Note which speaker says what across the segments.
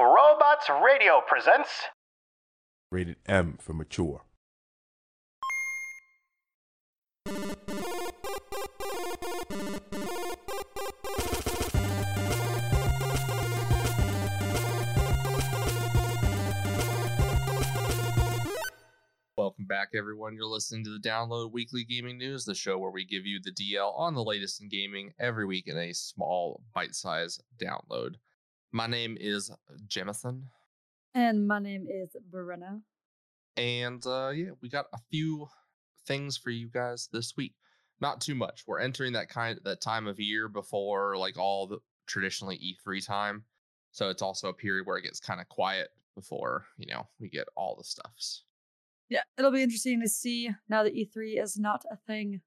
Speaker 1: Robots Radio presents.
Speaker 2: Rated M for mature.
Speaker 3: Welcome back, everyone. You're listening to the Download Weekly Gaming News, the show where we give you the DL on the latest in gaming every week in a small, bite sized download. My name is Jameson,
Speaker 4: And my name is Brenna.
Speaker 3: and uh, yeah, we got a few things for you guys this week. Not too much. We're entering that kind that time of year before like all the traditionally E3 time, so it's also a period where it gets kind of quiet before you know we get all the stuffs.
Speaker 4: Yeah, it'll be interesting to see now that E3 is not a thing.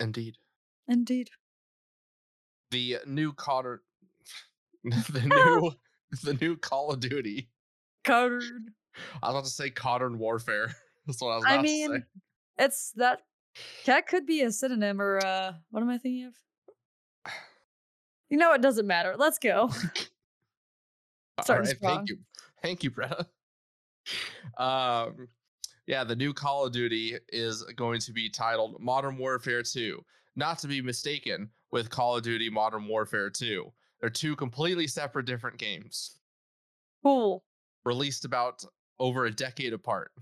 Speaker 3: Indeed.
Speaker 4: Indeed.
Speaker 3: the new Connor, the new the new Call of Duty.
Speaker 4: Card.
Speaker 3: I was about to say modern warfare. That's what I was about
Speaker 4: I mean, it's that that could be a synonym or uh what am I thinking of? You know, it doesn't matter. Let's go. Starting
Speaker 3: right,
Speaker 4: strong.
Speaker 3: thank you, thank you, Bretta. Um, yeah, the new Call of Duty is going to be titled Modern Warfare 2, not to be mistaken with Call of Duty Modern Warfare 2. They're two completely separate, different games,
Speaker 4: Cool.
Speaker 3: released about over a decade apart.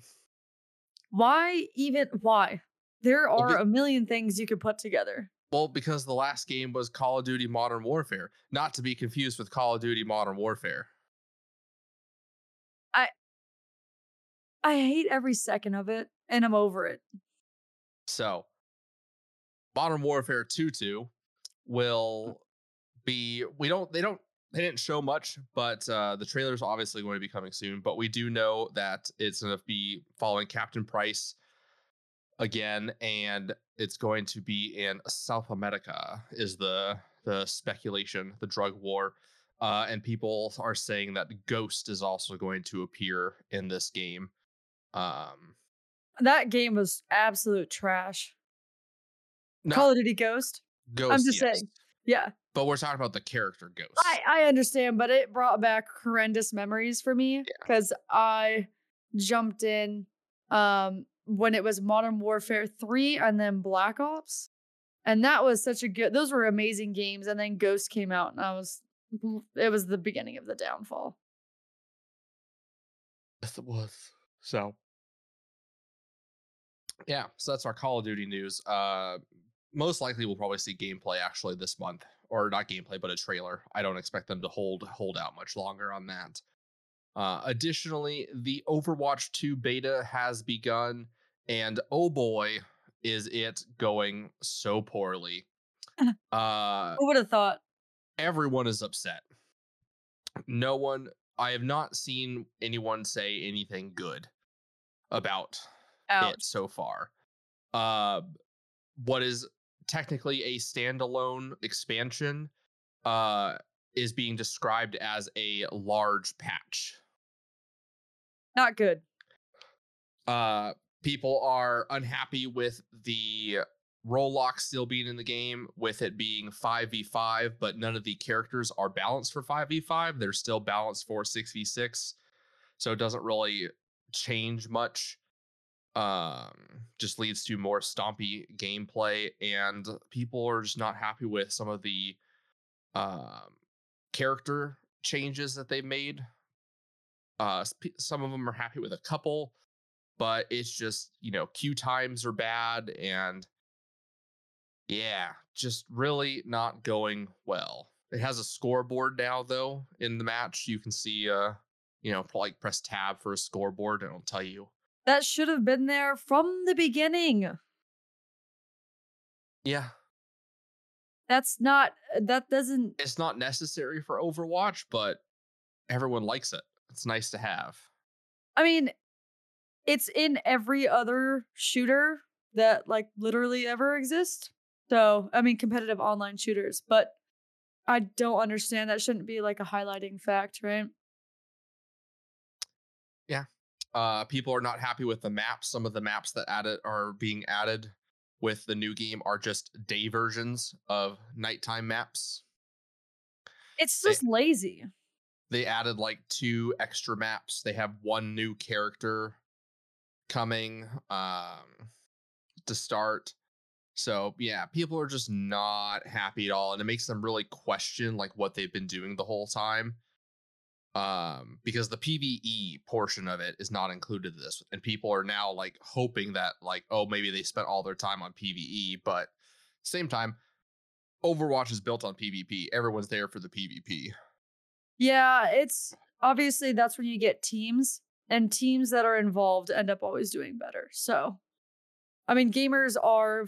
Speaker 4: Why even why? There
Speaker 3: Well,
Speaker 4: are
Speaker 3: be-
Speaker 4: a million things you could put together.
Speaker 3: Well, because the last game was Call of Duty Modern Warfare, not to be confused with Call of Duty Modern Warfare.
Speaker 4: I I hate every second of it, and I'm over it.
Speaker 3: So, Modern Warfare 2 2 will be we don't they don't they didn't show much, but uh the trailer's obviously going to be coming soon, but we do know that it's going to be following Captain Price again and it's going to be in South America is the the speculation, the drug war. Uh, and people are saying that Ghost is also going to appear in this game. Um,
Speaker 4: That game was absolute trash.
Speaker 3: not
Speaker 4: Call of Duty Ghost.
Speaker 3: Ghost, I'm
Speaker 4: just
Speaker 3: yes.
Speaker 4: saying. Yeah.
Speaker 3: But we're talking about the character Ghost.
Speaker 4: I, I understand, but it brought back horrendous memories for me because I jumped in um when it was Modern Warfare 3 and then Black Ops. And that was such a good those were amazing games. And then Ghost came out and I was it was the beginning of the downfall.
Speaker 3: Yes, it was. So, yeah, so that's our Call of Duty news. Uh, most likely, we'll probably see gameplay actually this month, or not gameplay, but a trailer. I don't expect them to hold hold out much longer on that. Uh, additionally, the Overwatch 2 beta has begun, and oh boy, is it going so poorly. Uh,
Speaker 4: Who would have thought?
Speaker 3: everyone is upset. No one, I have not seen anyone say anything good about it so far. Uh, what is technically a standalone expansion uh, is being described as a large patch.
Speaker 4: Not good.
Speaker 3: Uh, people are unhappy with the role lock still being in the game, with it being 5v5, but none of the characters are balanced for 5v5. They're still balanced for 6v6. So it doesn't really change much. Um, just leads to more stompy gameplay, and people are just not happy with some of the um, character changes that they made. Uh, some of them are happy with a couple, but it's just you know queue times are bad and yeah just really not going well it has a scoreboard now though in the match you can see uh you know like press tab for a scoreboard and it'll tell you
Speaker 4: That should have been there from the beginning.
Speaker 3: yeah
Speaker 4: That's not uh, that doesn't
Speaker 3: it's not necessary for overwatch but everyone likes it it's nice to have
Speaker 4: I mean, it's in every other shooter that like literally ever exists. So, I mean, competitive online shooters, but I don't understand. That shouldn't be like a highlighting fact, right?
Speaker 3: Uh people are not happy with the maps some of the maps that added are being added with the new game are just day versions of nighttime maps
Speaker 4: It's
Speaker 3: They-
Speaker 4: just lazy.
Speaker 3: they added like two extra maps. They have one new character coming um to start. So yeah, people are just not happy at all, and it makes them really question like what they've been doing the whole time. Um, because the PVE portion of it is not included in this, and people are now like hoping that like oh maybe they spent all their time on PVE, but same time, Overwatch is built on PvP. Everyone's there for the PvP.
Speaker 4: Yeah, it's obviously that's when you get teams, and teams that are involved end up always doing better. So, I mean, gamers are,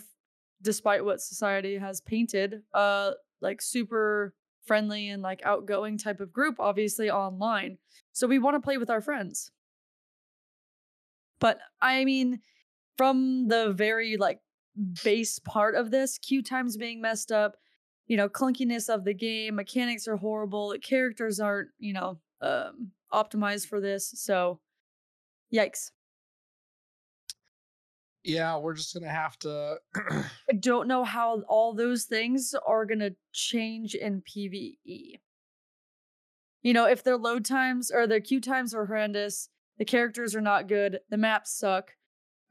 Speaker 4: despite what society has painted, uh, like super friendly and like outgoing type of group, obviously online. So we want to play with our friends. But I mean, from the very like base part of this, queue times being messed up, you know, clunkiness of the game, mechanics are horrible, characters aren't, you know, um, optimized for this. So, yikes.
Speaker 3: Yeah, we're just gonna have to.
Speaker 4: I don't know how all those things are going to change in PvE. You know, if their load times or their queue times are horrendous, the characters are not good, the maps suck.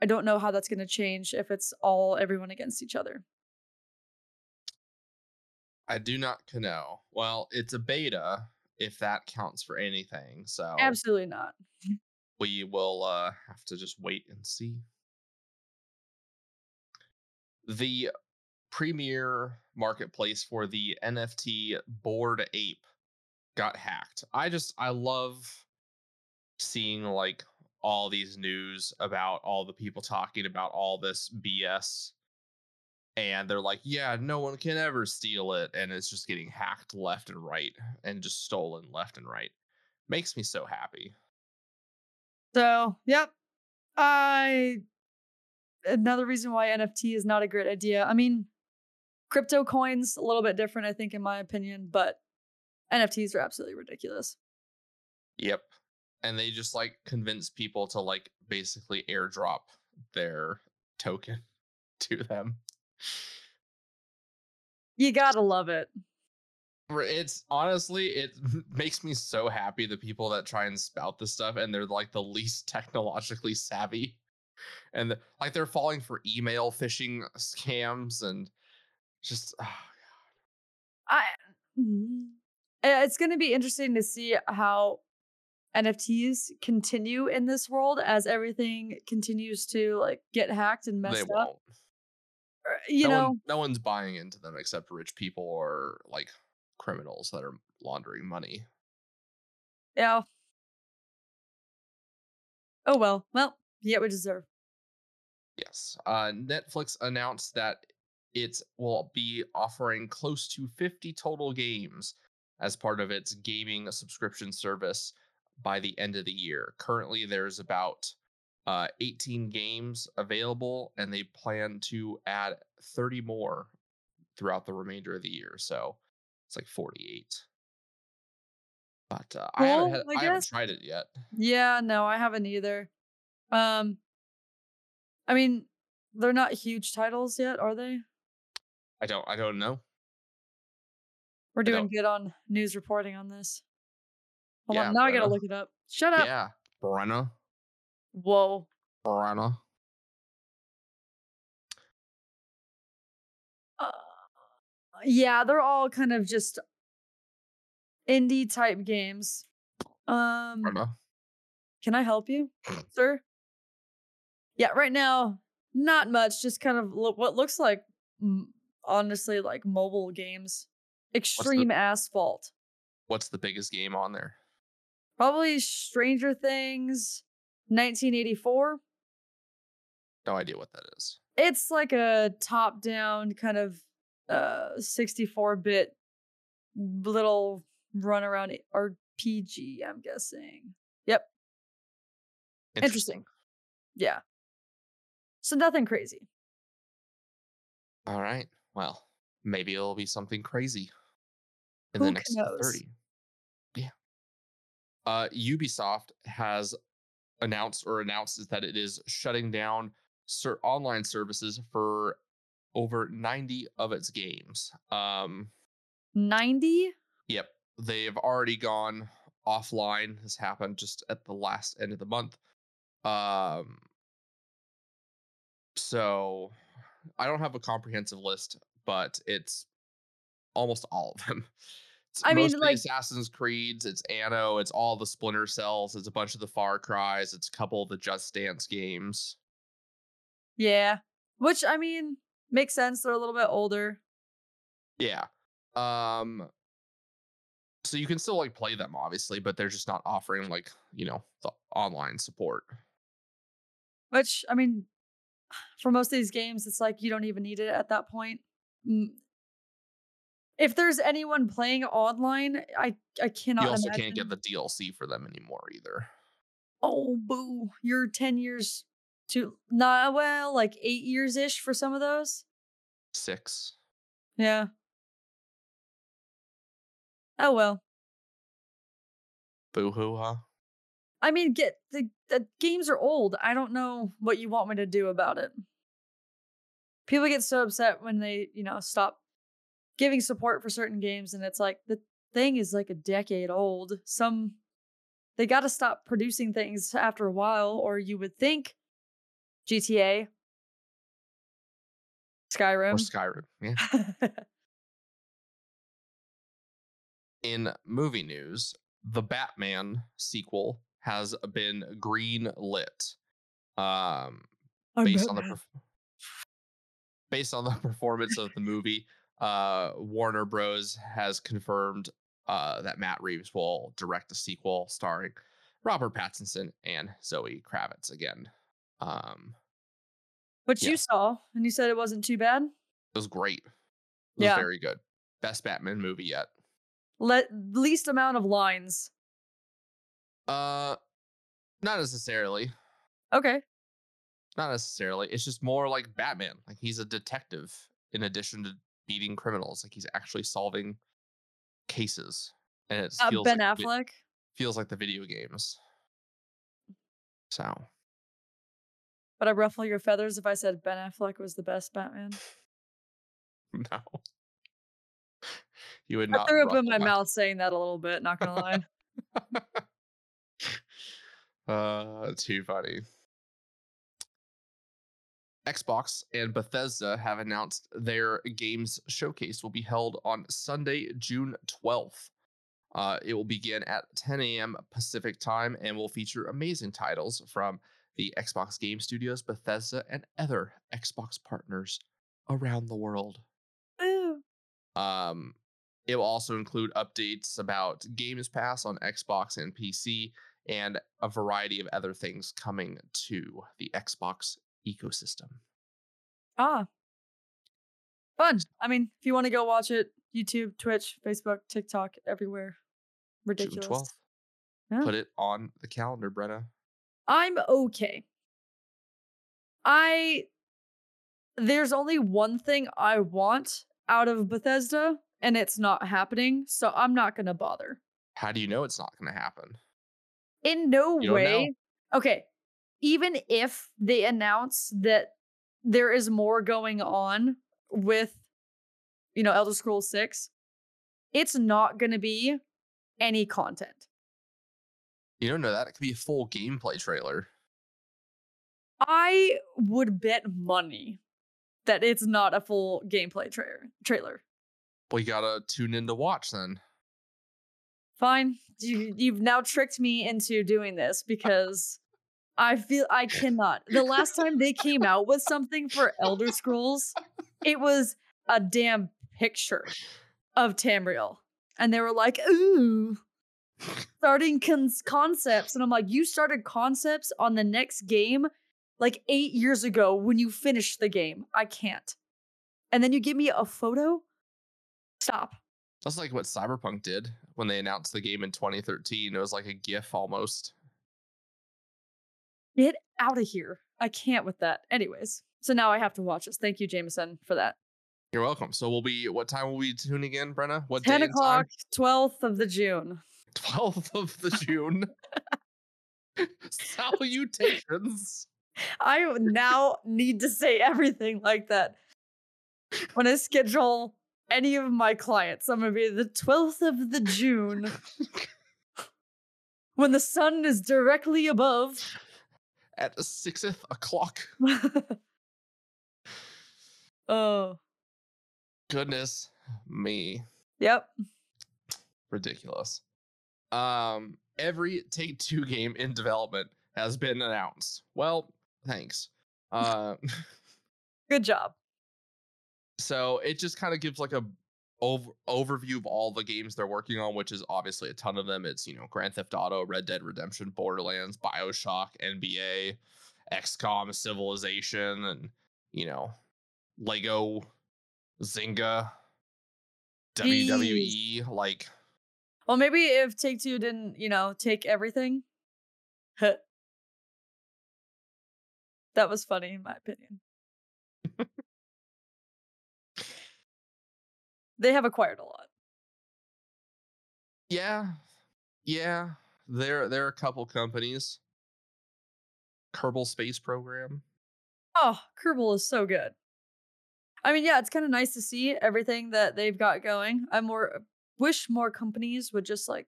Speaker 4: I don't know how that's going to change if it's all everyone against each other.
Speaker 3: I do not know. Well, it's a beta, if that counts for anything. So
Speaker 4: Absolutely not.
Speaker 3: we will uh, have to just wait and see. The premier marketplace for the NFT Bored Ape got hacked. I just I love seeing like all these news about all the people talking about all this BS and they're like, yeah, no one can ever steal it. And it's just getting hacked left and right and just stolen left and right. Makes me so happy.
Speaker 4: So, yep. I another reason why NFT is not a great idea. I mean, crypto coins a little bit different, I think, in my opinion, but NFTs are absolutely ridiculous.
Speaker 3: Yep. And they just like convince people to like basically airdrop their token to them.
Speaker 4: You gotta love it.
Speaker 3: It's honestly, it makes me so happy the people that try and spout this stuff and they're like the least technologically savvy. And the, like they're falling for email phishing scams and just oh,
Speaker 4: I mm, it's going to be interesting to see how NFTs continue in this world as everything continues to like get hacked and
Speaker 3: they
Speaker 4: messed
Speaker 3: won't.
Speaker 4: up. Uh, You
Speaker 3: no,
Speaker 4: know,
Speaker 3: one, no one's buying into them except rich people or like criminals that are laundering money.
Speaker 4: yeah. Oh well, well, what you deserve.
Speaker 3: Yes. Uh, Netflix announced that it will be offering close to 50 total games as part of its gaming subscription service by the end of the year. Currently, there's about uh, 18 games available, and they plan to add 30 more throughout the remainder of the year. So it's like 48. But uh, I, haven't had,
Speaker 4: I
Speaker 3: I haven't tried it yet.
Speaker 4: Yeah, no, I haven't either. Um, I mean, they're not huge titles yet, are they?
Speaker 3: I don't. I don't know.
Speaker 4: We're doing good on news reporting on this. Hold
Speaker 3: Yeah,
Speaker 4: on, now I gotta look it up. Shut up.
Speaker 3: Yeah, Brenna,
Speaker 4: Whoa.
Speaker 3: Brenna.
Speaker 4: Uh, yeah, they're all kind of just indie type games. Um,
Speaker 3: Brenna.
Speaker 4: can I help you, sir? Yeah, right now, not much. Just kind of lo- what looks like, mm, honestly, like mobile games. Extreme Asphalt.
Speaker 3: What's the biggest game on there?
Speaker 4: Probably Stranger Things, 1984.
Speaker 3: No idea what that is.
Speaker 4: It's like a top down kind of uh 64 bit little run around RPG, I'm guessing. Yep. Interesting. Yeah. So nothing crazy.
Speaker 3: All right. Well, maybe it'll be something crazy in
Speaker 4: Who
Speaker 3: the next
Speaker 4: knows?
Speaker 3: 30. Yeah. Uh Ubisoft has announced or announces that it is shutting down ser- online services for over 90 of its games. Um
Speaker 4: 90?
Speaker 3: Yep. They've already gone offline. This happened just at the last end of the month. Um, so I don't have a comprehensive list, but it's almost all of them. It's
Speaker 4: I mean,
Speaker 3: most of the
Speaker 4: like-
Speaker 3: Assassin's Creeds, it's Anno, it's all the Splinter Cells, it's a bunch of the Far Cries, it's a couple of the Just Dance games.
Speaker 4: Yeah. Which I mean makes sense. They're a little bit older.
Speaker 3: Yeah. Um so you can still like play them obviously, but they're just not offering like, you know, the online support.
Speaker 4: Which I mean, for most of these games, it's like you don't even need it at that point. If there's anyone playing online, I I cannot.
Speaker 3: you also
Speaker 4: imagine.
Speaker 3: can't get the DLC for them anymore either.
Speaker 4: Oh boo! You're ten years too. Nah, well, like eight years ish for some of those.
Speaker 3: 6.
Speaker 4: Yeah. Oh well.
Speaker 3: Boo hoo, huh?
Speaker 4: I mean, get the, the games are old. I don't know what you want me to do about it. People get so upset when they, you know, stop giving support for certain games, and it's like the thing is like a decade old. Some they got to stop producing things after a while, or you would think GTA, Skyrim
Speaker 3: Or
Speaker 4: Skyrim.
Speaker 3: Skyrim. Yeah. In movie news, the Batman sequel has been green lit. Um, based on the based on the performance of the movie, uh, Warner Bros. has confirmed uh, that Matt Reeves will direct a sequel starring Robert Pattinson and Zoe Kravitz again. Um,
Speaker 4: Which
Speaker 3: yeah.
Speaker 4: you saw, and you said it wasn't too bad.
Speaker 3: it was great. It was
Speaker 4: Yeah.
Speaker 3: very good. Best Batman movie yet.
Speaker 4: Let least amount of lines.
Speaker 3: Uh, not necessarily.
Speaker 4: Okay.
Speaker 3: Not necessarily. It's just more like Batman. Like he's a detective in addition to beating criminals. Like he's actually solving cases. And it
Speaker 4: Uh,
Speaker 3: feels
Speaker 4: ben
Speaker 3: like
Speaker 4: Affleck.
Speaker 3: feels like the video games. So
Speaker 4: But I ruffle your feathers if I said Ben Affleck was the best Batman?
Speaker 3: no. You would
Speaker 4: I
Speaker 3: not I
Speaker 4: threw up in
Speaker 3: ruffle
Speaker 4: my mouth saying that a little bit, not gonna lie.
Speaker 3: Uh, too funny. Xbox and Bethesda have announced their games showcase will be held on Sunday, June 12th. Uh, it will begin at 10 a.m. Pacific time and will feature amazing titles from the Xbox Game Studios, Bethesda, and other Xbox partners around the world.
Speaker 4: Ooh.
Speaker 3: Um, it will also include updates about Games Pass on Xbox and PC, and a variety of other things coming to the Xbox ecosystem.
Speaker 4: Ah. Fun. I mean, if you want to go watch it, YouTube, Twitch, Facebook, TikTok, everywhere.
Speaker 3: June
Speaker 4: Ridiculous.
Speaker 3: 12th.
Speaker 4: Yeah.
Speaker 3: Put it on the calendar, Brenna.
Speaker 4: I'm okay. I there's only one thing I want out of Bethesda, and it's not happening, so I'm not gonna bother.
Speaker 3: How do you know it's not going to happen?
Speaker 4: In no
Speaker 3: know.
Speaker 4: way. Okay. Even if they announce that there is more going on with, you know, Elder Scrolls 6, it's not going to be any content.
Speaker 3: You don't know that. It could be a full gameplay trailer.
Speaker 4: I would bet money that it's not a full gameplay tra- trailer.
Speaker 3: Well, you got to tune in to watch then.
Speaker 4: Fine. You, you've now tricked me into doing this because I feel I cannot. The last time they came out with something for Elder Scrolls, it was a damn picture of Tamriel. And they were like, ooh, starting cons- concepts. And I'm like, you started concepts on the next game like eight years ago when you finished the game. I can't. And then you give me a photo? Stop.
Speaker 3: That's like what Cyberpunk did when they announced the game in 2013. It was like a GIF almost.
Speaker 4: Get out of here. I can't with that. Anyways, so now I have to watch this. Thank you, Jameson, for that.
Speaker 3: You're welcome. So we'll be what time will we tune again, Brenna? What
Speaker 4: 10
Speaker 3: day and time?
Speaker 4: o'clock, 12th of the June.
Speaker 3: 12th of the June. Salutations.
Speaker 4: I now need to say everything like that. When I schedule any of my clients, I'm to be the 12th of the June. when the sun is directly above.
Speaker 3: At sixth o'clock.
Speaker 4: oh,
Speaker 3: Goodness me.
Speaker 4: yep.
Speaker 3: Ridiculous. Um, every Take Two game in development has been announced. Well, thanks. Uh,
Speaker 4: Good job.
Speaker 3: So it just kind of gives like a over, overview of all the games they're working on, which is obviously a ton of them. It's you know Grand Theft Auto, Red Dead Redemption, Borderlands, Bioshock, NBA, XCOM, Civilization, and you know Lego, Zynga, WWE. Like
Speaker 4: Well, maybe if Take Two didn't, you know, take everything. that was funny in my opinion. They have acquired a lot.
Speaker 3: Yeah, yeah. There, there are a couple companies. Kerbal Space Program.
Speaker 4: Oh, Kerbal is so good. I mean, yeah, it's kind of nice to see everything that they've got going. I more wish more companies would just like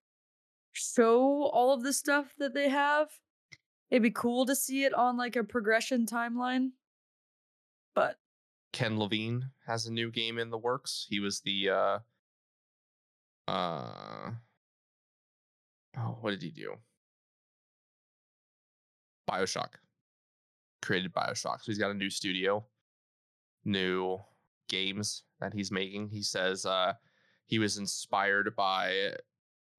Speaker 4: show all of the stuff that they have. It'd be cool to see it on like a progression timeline.
Speaker 3: Ken Levine has a new game in the works. He was the uh uh oh, what did he do? Bioshock. Created Bioshock. So he's got a new studio, new games that he's making. He says uh he was inspired by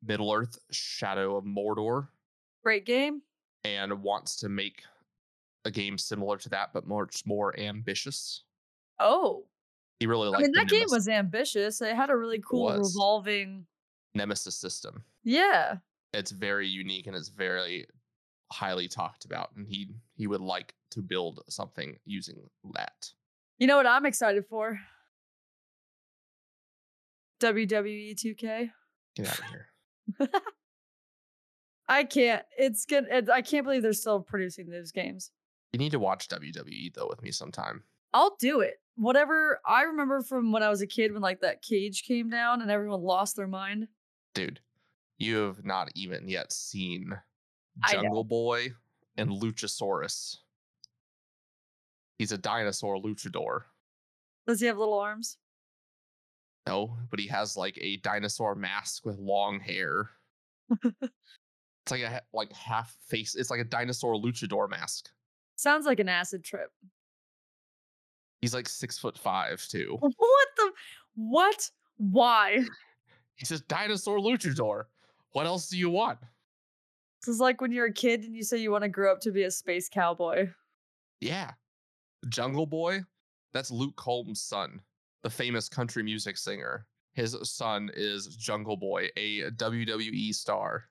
Speaker 3: Middle Earth Shadow of Mordor
Speaker 4: great game.
Speaker 3: and wants to make a game similar to that, but much more ambitious.
Speaker 4: Oh,
Speaker 3: He really liked
Speaker 4: I
Speaker 3: mean
Speaker 4: that game was ambitious. It had a really cool revolving.
Speaker 3: Nemesis system.
Speaker 4: Yeah,
Speaker 3: It's very unique and it's very highly talked about, and he he would like to build something using that.
Speaker 4: you know what I'm excited for? WWE 2K.
Speaker 3: Get out of here.
Speaker 4: I can't. It's good. I can't believe they're still producing those games.
Speaker 3: You need to watch WWE though with me sometime.
Speaker 4: I'll do it. Whatever I remember from when I was a kid when like that cage came down and everyone lost their mind.
Speaker 3: Dude, you have not even yet seen Jungle Boy and Luchasaurus. He's a dinosaur luchador.
Speaker 4: Does he have little arms?
Speaker 3: No, but he has like a dinosaur mask with long hair. it's like a like half face. It's like a dinosaur luchador mask.
Speaker 4: Sounds like an acid trip.
Speaker 3: He's like six foot five too.
Speaker 4: What the? What? Why?
Speaker 3: He's a dinosaur luchador. What else do you want?
Speaker 4: This is like when you're a kid and you say you want to grow up to be a space cowboy.
Speaker 3: Yeah. Jungle Boy, that's Luke Combs' son, the famous country music singer. His son is Jungle Boy, a WWE star.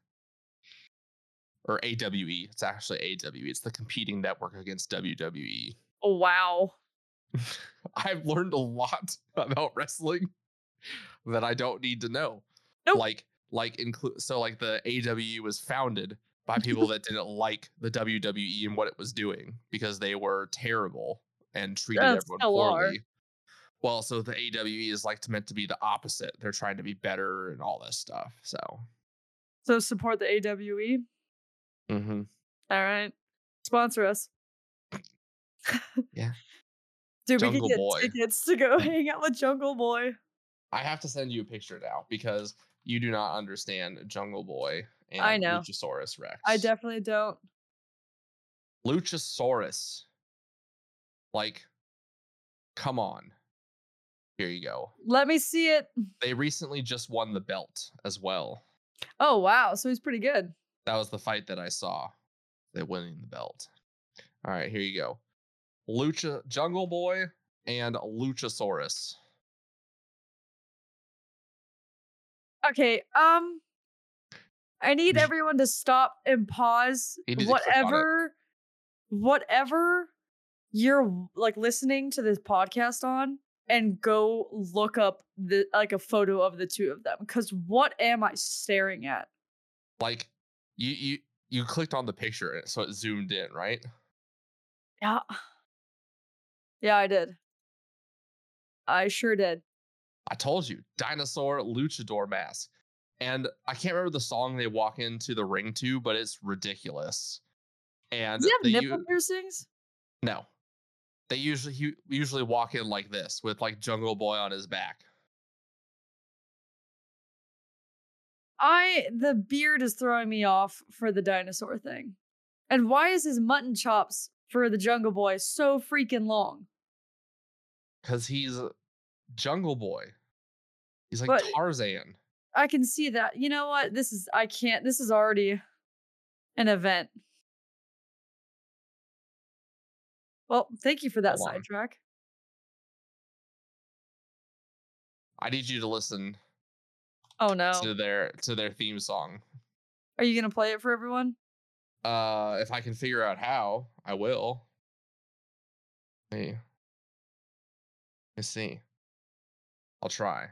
Speaker 3: Or AWE. It's actually AWE. It's the competing network against WWE.
Speaker 4: Oh wow.
Speaker 3: I've learned a lot about wrestling that I don't need to know.
Speaker 4: Nope.
Speaker 3: Like, like include so like the AWE was founded by people that didn't like the WWE and what it was doing because they were terrible and treated
Speaker 4: Yeah,
Speaker 3: everyone
Speaker 4: still are.
Speaker 3: poorly. Well, so the AWE is like meant to be the opposite. They're trying to be better and all this stuff. So,
Speaker 4: So support the AWE.
Speaker 3: Mm-hmm.
Speaker 4: All right. Sponsor us.
Speaker 3: Yeah.
Speaker 4: Dude, we
Speaker 3: Jungle
Speaker 4: could get
Speaker 3: Boy.
Speaker 4: tickets to go hang out with Jungle Boy.
Speaker 3: I have to send you a picture now because you do not understand Jungle Boy and
Speaker 4: I know.
Speaker 3: Luchasaurus Rex.
Speaker 4: I definitely don't.
Speaker 3: Luchasaurus. Like, come on. Here you go.
Speaker 4: Let me see it.
Speaker 3: They recently just won the belt as well.
Speaker 4: Oh wow, so he's pretty good.
Speaker 3: That was the fight that I saw. They winning the belt. All right, here you go. Lucha Jungle Boy and Luchasaurus.
Speaker 4: Okay, um I need everyone to stop and pause
Speaker 3: You need to click on it.
Speaker 4: whatever whatever you're like listening to this podcast on and go look up the like a photo of the two of them cuz what am I staring at?
Speaker 3: Like you you you clicked on the picture so it zoomed in, right?
Speaker 4: Yeah. Yeah, I did. I sure did.
Speaker 3: I told you, dinosaur luchador mask. And I can't remember the song they walk into the ring to, but it's ridiculous. And
Speaker 4: Does he have
Speaker 3: u-
Speaker 4: nipple piercings?
Speaker 3: no, they usually usually walk in like this with like Jungle Boy on his back.
Speaker 4: I the beard is throwing me off for the dinosaur thing. And why is his mutton chops for the Jungle Boy so freaking long?
Speaker 3: Because he's Jungle Boy. He's like
Speaker 4: But-
Speaker 3: Tarzan.
Speaker 4: I can see that. You know what? This is I can't. This is already an event. Well, thank you for that
Speaker 3: Hold on.
Speaker 4: sidetrack.
Speaker 3: I need you to listen
Speaker 4: Oh no.
Speaker 3: to their to their theme song.
Speaker 4: Are you gonna play it for everyone?
Speaker 3: Uh, if I can figure out how, I will. Hey, let's see. I'll try.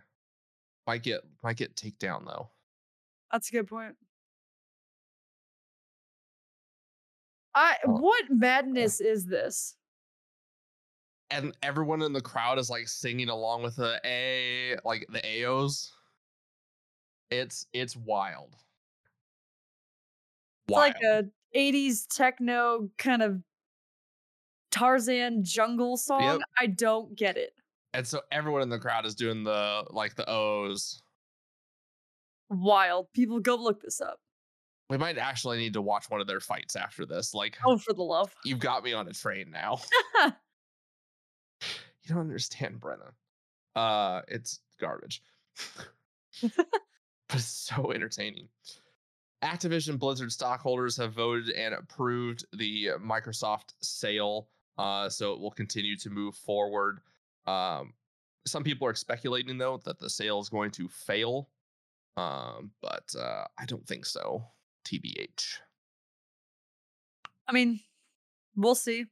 Speaker 3: Might get might get takedown though.
Speaker 4: That's a good point. I
Speaker 3: Oh.
Speaker 4: what madness is this?
Speaker 3: And everyone in the crowd is like singing along with the A, like the AOs. It's it's wild.
Speaker 4: It's like a 80s techno kind of Tarzan jungle song. I don't get it.
Speaker 3: And so everyone in the crowd is doing the like the O's.
Speaker 4: Wild. People go look this up.
Speaker 3: We might actually need to watch one of their fights after this. Like
Speaker 4: Oh, for the love.
Speaker 3: you've got me on a train now. you don't understand, Brenna. Uh it's garbage. but it's so entertaining. Activision Blizzard stockholders have voted and approved the Microsoft sale. Uh, so it will continue to move forward. Um, some people are speculating though that the sale is going to fail. Um, but uh, I don't think so. TBH.
Speaker 4: I mean, we'll see.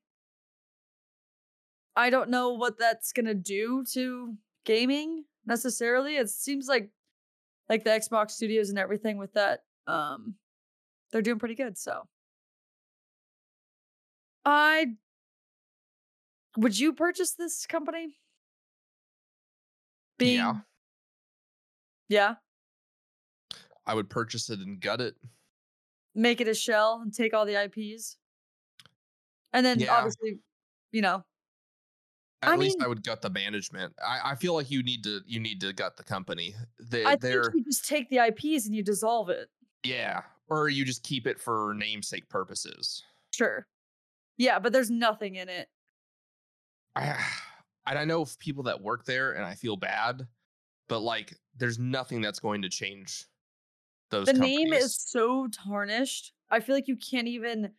Speaker 4: I don't know what that's gonna do to gaming necessarily. It seems like like the Xbox studios and everything with that, um, they're doing pretty good. So, I would you purchase this company?
Speaker 3: Yeah.
Speaker 4: Yeah.
Speaker 3: I would purchase it and gut it.
Speaker 4: Make it a shell and take all the IPs. And then
Speaker 3: Yeah.
Speaker 4: obviously, you know,
Speaker 3: At
Speaker 4: I
Speaker 3: least
Speaker 4: mean-
Speaker 3: I would gut the management. I, I feel like you need to you need to gut the company. They,
Speaker 4: I
Speaker 3: they're
Speaker 4: think you just take the IPs and you dissolve it.
Speaker 3: yeah, or you just keep it for namesake purposes.
Speaker 4: Sure. Yeah, but there's nothing in it.
Speaker 3: I and I know people that work there, and I feel bad, but like, there's nothing that's going to change those.
Speaker 4: The name is so tarnished. I feel like you can't even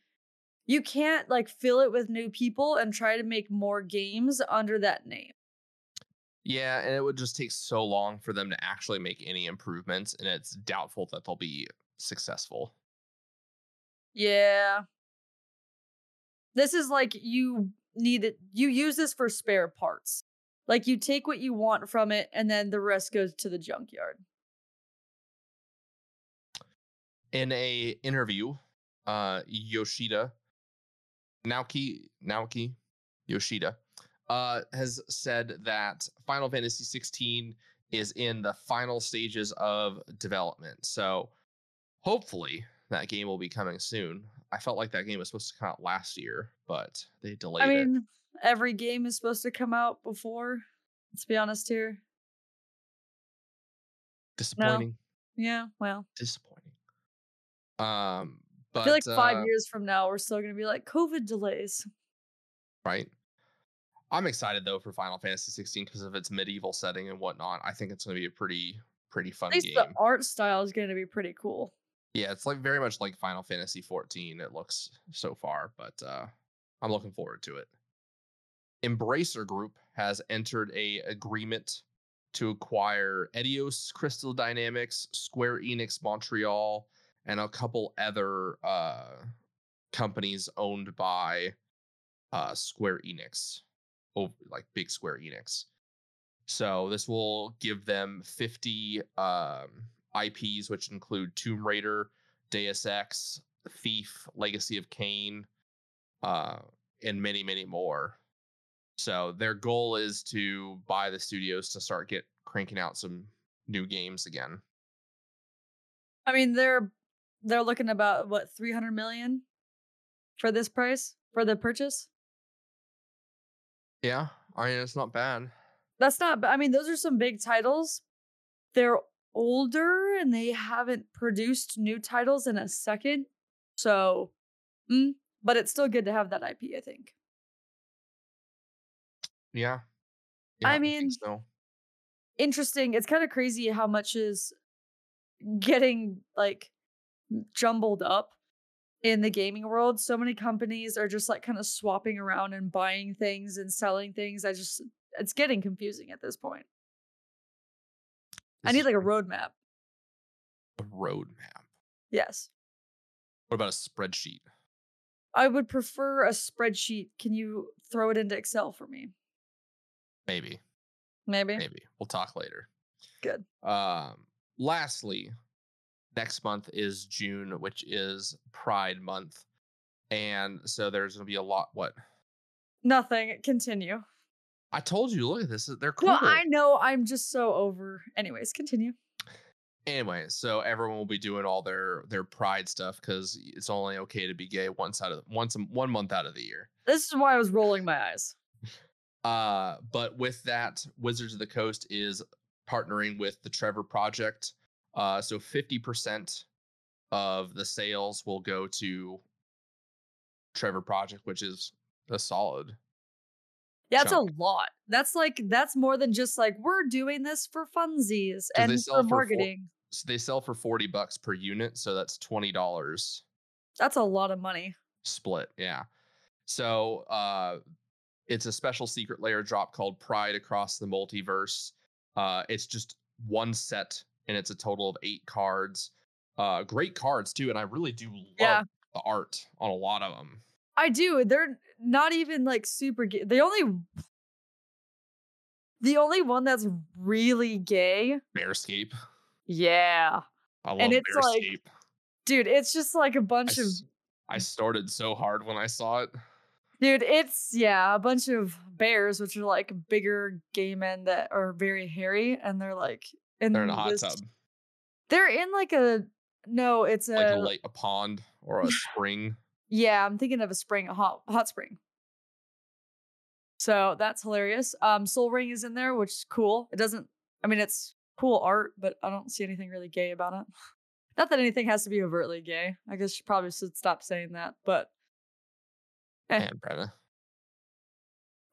Speaker 4: you can't like fill it with new people and try to make more games under that name.
Speaker 3: yeah, and it would just take so long for them to actually make any improvements, and it's doubtful that they'll be successful.
Speaker 4: Yeah. This is like you need it you use this for spare parts. Like you take what you want from it and then the rest goes to the junkyard.
Speaker 3: in a interview, uh, Yoshida, Naoki Naoki Yoshida, uh, has said that Final Fantasy 16 is in the final stages of development. So hopefully that game will be coming soon. I felt like that game was supposed to come out last year, but they delayed
Speaker 4: I
Speaker 3: it.
Speaker 4: mean, every game is supposed to come out before. Let's be honest here.
Speaker 3: Disappointing.
Speaker 4: Yeah, well,
Speaker 3: Disappointing. Um, but
Speaker 4: I feel like five
Speaker 3: uh,
Speaker 4: years from now, we're still gonna be like COVID delays.
Speaker 3: right? I'm excited though for Final Fantasy 16 because of its medieval setting and whatnot. I think it's going to be a pretty pretty fun
Speaker 4: At least
Speaker 3: game.
Speaker 4: the art style is gonna be pretty cool.
Speaker 3: Yeah, it's like very much like Final Fantasy 14. It looks so far, but uh, I'm looking forward to it. Embracer Group has entered a agreement to acquire Eidos, Crystal Dynamics, Square Enix Montreal, and a couple other uh, companies owned by uh, Square Enix, oh, like big Square Enix. So this will give them 50 um, IPs, which include Tomb Raider, Deus Ex, Thief, Legacy of Kain, uh, and many, many more. So their goal is to buy the studios to start get cranking out some new games again.
Speaker 4: I mean, they're they're looking about what 300 million for this price for the purchase.
Speaker 3: Yeah, I mean it's not bad.
Speaker 4: That's not. I mean, those are some big titles. They're older and they haven't produced new titles in a second. So, mm, but it's still good to have that IP. I think.
Speaker 3: Yeah.
Speaker 4: I
Speaker 3: think
Speaker 4: mean,
Speaker 3: so.
Speaker 4: Interesting. It's kind of crazy how much is getting like jumbled up in the gaming world. So many companies are just like kind of swapping around and buying things and selling things. I just it's getting confusing at this point. I need like a roadmap.
Speaker 3: a roadmap.
Speaker 4: Yes.
Speaker 3: What about a spreadsheet?
Speaker 4: I would prefer a spreadsheet. Can you throw it into Excel for me?
Speaker 3: Maybe.
Speaker 4: Maybe.
Speaker 3: Maybe. We'll talk later.
Speaker 4: Good.
Speaker 3: Um, lastly, next month is June, which is Pride Month. And so there's going to be a lot. What?
Speaker 4: Nothing. Continue.
Speaker 3: I told you, look at this. They're cool.
Speaker 4: Well, I know I'm just so over. Anyways, continue.
Speaker 3: anyway, so everyone will be doing all their their pride stuff because it's only okay to be gay once out of once one month out of the year.
Speaker 4: This is why I was rolling my eyes.
Speaker 3: Uh, but with that, Wizards of the Coast is partnering with the Trevor Project. Uh, so fifty percent of the sales will go to Trevor Project, which is a solid.
Speaker 4: Yeah, that's a lot. That's like that's more than just like we're doing this for funsies
Speaker 3: they
Speaker 4: and
Speaker 3: sell
Speaker 4: for
Speaker 3: for
Speaker 4: marketing.
Speaker 3: So they sell for forty bucks per unit, so that's twenty dollars
Speaker 4: That's a lot of money.
Speaker 3: split. Yeah. So uh it's a special Secret Lair drop called Pride Across the Multiverse. Uh it's just one set and it's a total of eight cards. Uh great cards too, and I really do love
Speaker 4: Yeah.
Speaker 3: the art on a lot of them.
Speaker 4: I do. They're not even like super gay. The only the only one that's really gay.
Speaker 3: Bearscape.
Speaker 4: Yeah.
Speaker 3: I love
Speaker 4: And it's like Dude, it's just like a bunch of
Speaker 3: I started so hard when I saw it.
Speaker 4: Dude, it's yeah, a bunch of bears, which are like bigger gay men that are very hairy, and they're like in
Speaker 3: They're in a hot
Speaker 4: this-
Speaker 3: tub,
Speaker 4: They're in like a no, it's a,
Speaker 3: like a lake, a pond, or a spring.
Speaker 4: Yeah. I'm thinking of a spring, a hot hot spring. So that's hilarious. Um, Sol Ring is in there, which is cool. It doesn't. I mean, it's cool art, but I don't see anything really gay about it. Not that anything has to be overtly gay. I guess she probably should stop saying that. But Eh.
Speaker 3: Man, Brenna.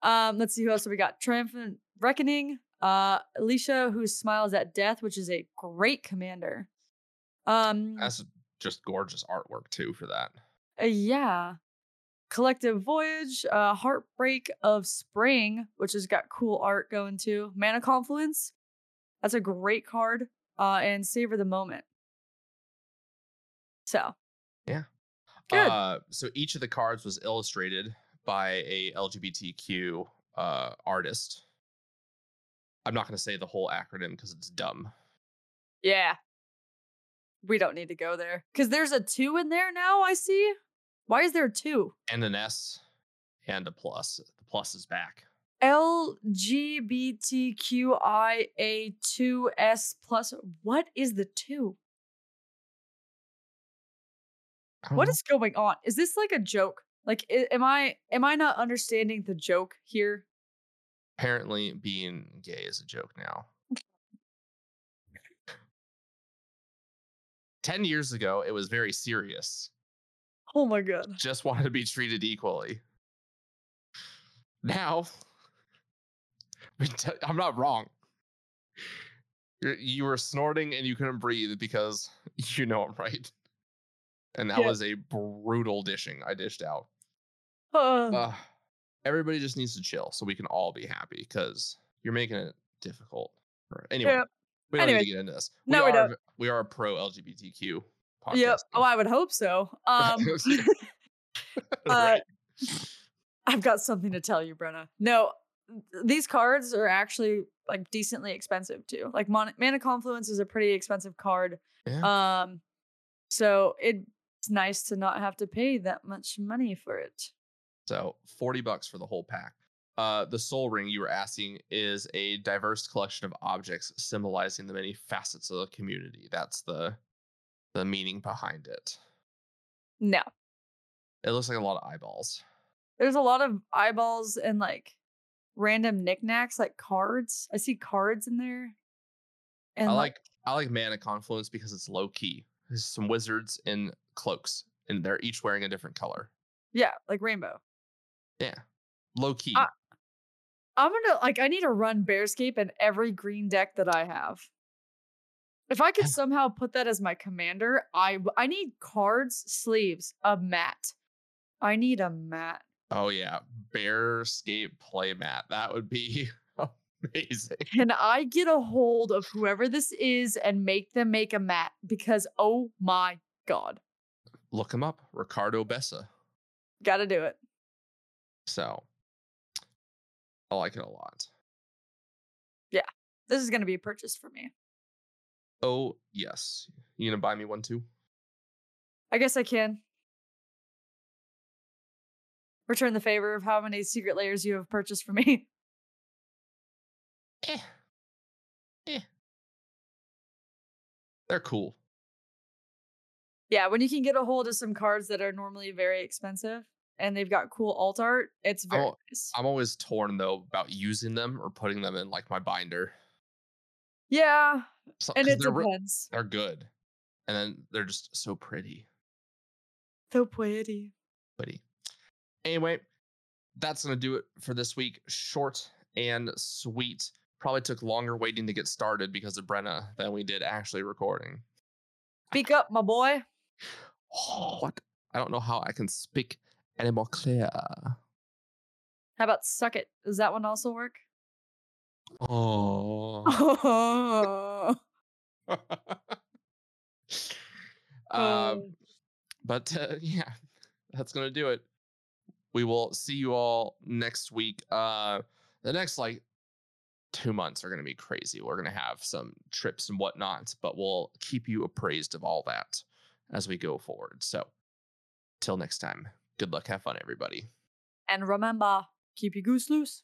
Speaker 4: Um, let's see who else we got. Triumphant Reckoning. Uh, Alesha, who smiles at death, which is a great commander. Um,
Speaker 3: That's just gorgeous artwork too for that.
Speaker 4: Uh, yeah. Collective Voyage, uh, Heartbeat of Spring, which has got cool art going too. Mana Confluence, that's a great card. Uh, and Savor the Moment. So, yeah. Good.
Speaker 3: Uh, so each of the cards was illustrated by a LGBTQ uh, artist. I'm not going to say the whole acronym because it's dumb.
Speaker 4: yeah. We don't need to go there. Because there's a two in there now, I see. Why is there a two?
Speaker 3: And an S and a plus. The plus is back.
Speaker 4: LGBTQIA2S plus. What is the two? What
Speaker 3: know.
Speaker 4: is going on? Is this like a joke? Like, am I am I not understanding the joke here?
Speaker 3: apparently being gay is a joke now? 10 years ago, it was very serious.
Speaker 4: Oh my god.
Speaker 3: Just wanted to be treated equally. Now, I mean, t- I'm not wrong. You're, you were snorting and you couldn't breathe because you know I'm right. And that
Speaker 4: Yeah.
Speaker 3: was a brutal dishing I dished out.
Speaker 4: Uh,
Speaker 3: Uh, everybody just needs to chill so we can all be happy because you're making it difficult. Anyway,
Speaker 4: Yep.
Speaker 3: We don't
Speaker 4: Anyway,
Speaker 3: need to get into this.
Speaker 4: no, we
Speaker 3: are,
Speaker 4: don't.
Speaker 3: We are a pro LGBTQ podcast.
Speaker 4: yep. Oh, I would hope so. Um, uh. I've got something to tell you, Brenna. No, these cards are actually like decently expensive too. Like Mon- Mana Confluence is a pretty expensive card.
Speaker 3: Yeah.
Speaker 4: Um, so it's nice to not have to pay that much money for it.
Speaker 3: So 40 bucks for the whole pack. Uh, the Sol Ring you were asking is a diverse collection of objects symbolizing the many facets of the community. That's the the meaning behind it.
Speaker 4: No.
Speaker 3: It looks like a lot of eyeballs.
Speaker 4: There's a lot of eyeballs and like random knickknacks like cards. I see cards in there. And
Speaker 3: I like I like Mana Confluence because it's low key. There's some wizards in cloaks, and they're each wearing a different color.
Speaker 4: yeah, like rainbow.
Speaker 3: Yeah, low key.
Speaker 4: I- I'm gonna like I need to run Bearscape in every green deck that I have. If I could somehow put that as my commander, I I need cards, sleeves, a mat. I need a mat.
Speaker 3: oh yeah, Bearscape playmat. That would be amazing.
Speaker 4: Can I get a hold of whoever this is and make them make a mat? Because oh my god,
Speaker 3: Look him up, Ricardo Bessa.
Speaker 4: gotta do it.
Speaker 3: So I like it a lot. Yeah.
Speaker 4: This is gonna be a purchase for me.
Speaker 3: Oh yes, you gonna buy me one too?
Speaker 4: I guess I can. Return the favor of how many Secret Lairs you have purchased for me.
Speaker 3: Eh. Eh. They're cool.
Speaker 4: Yeah, when you can get a hold of some cards that are normally very expensive and they've got cool alt art, it's very
Speaker 3: Oh,
Speaker 4: nice.
Speaker 3: I'm always torn though about using them or putting them in like my binder.
Speaker 4: yeah,
Speaker 3: So,
Speaker 4: and it
Speaker 3: they're, re-
Speaker 4: depends.
Speaker 3: they're good, and then they're just so pretty,
Speaker 4: So pretty.
Speaker 3: pretty. Anyway, that's gonna do it for this week. Short and sweet. Probably took longer waiting to get started because of Brenna than we did actually recording.
Speaker 4: Speak up, my boy.
Speaker 3: Oh, what? I don't know how I can speak any more clear.
Speaker 4: How about suck it? Does that one also work?
Speaker 3: Oh.
Speaker 4: Oh.
Speaker 3: um, but uh, yeah, that's gonna do it. We will see you all next week. Uh, the next like two months are gonna be crazy. We're gonna have some trips and whatnot, but we'll keep you appraised of all that as we go forward. So, till next time, good luck, have fun, everybody.
Speaker 4: and remember, keep your goose loose.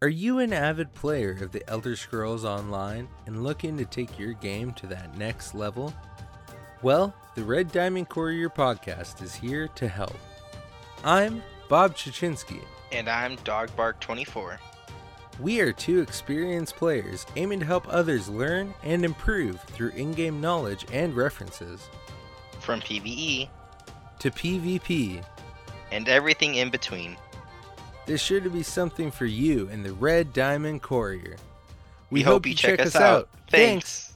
Speaker 5: Are you an avid player of the Elder Scrolls Online and looking to take your game to that next level? Well, the Red Diamond Courier podcast is here to help. I'm Bob Chachinsky.
Speaker 6: And I'm Dogbark24.
Speaker 5: We are two experienced players aiming to help others learn and improve through in game knowledge and references.
Speaker 6: From PvE
Speaker 5: To PvP,
Speaker 6: and everything in between.
Speaker 5: There's sure to be something for you in the Red Diamond Courier.
Speaker 6: We, hope, you check, us out. Thanks.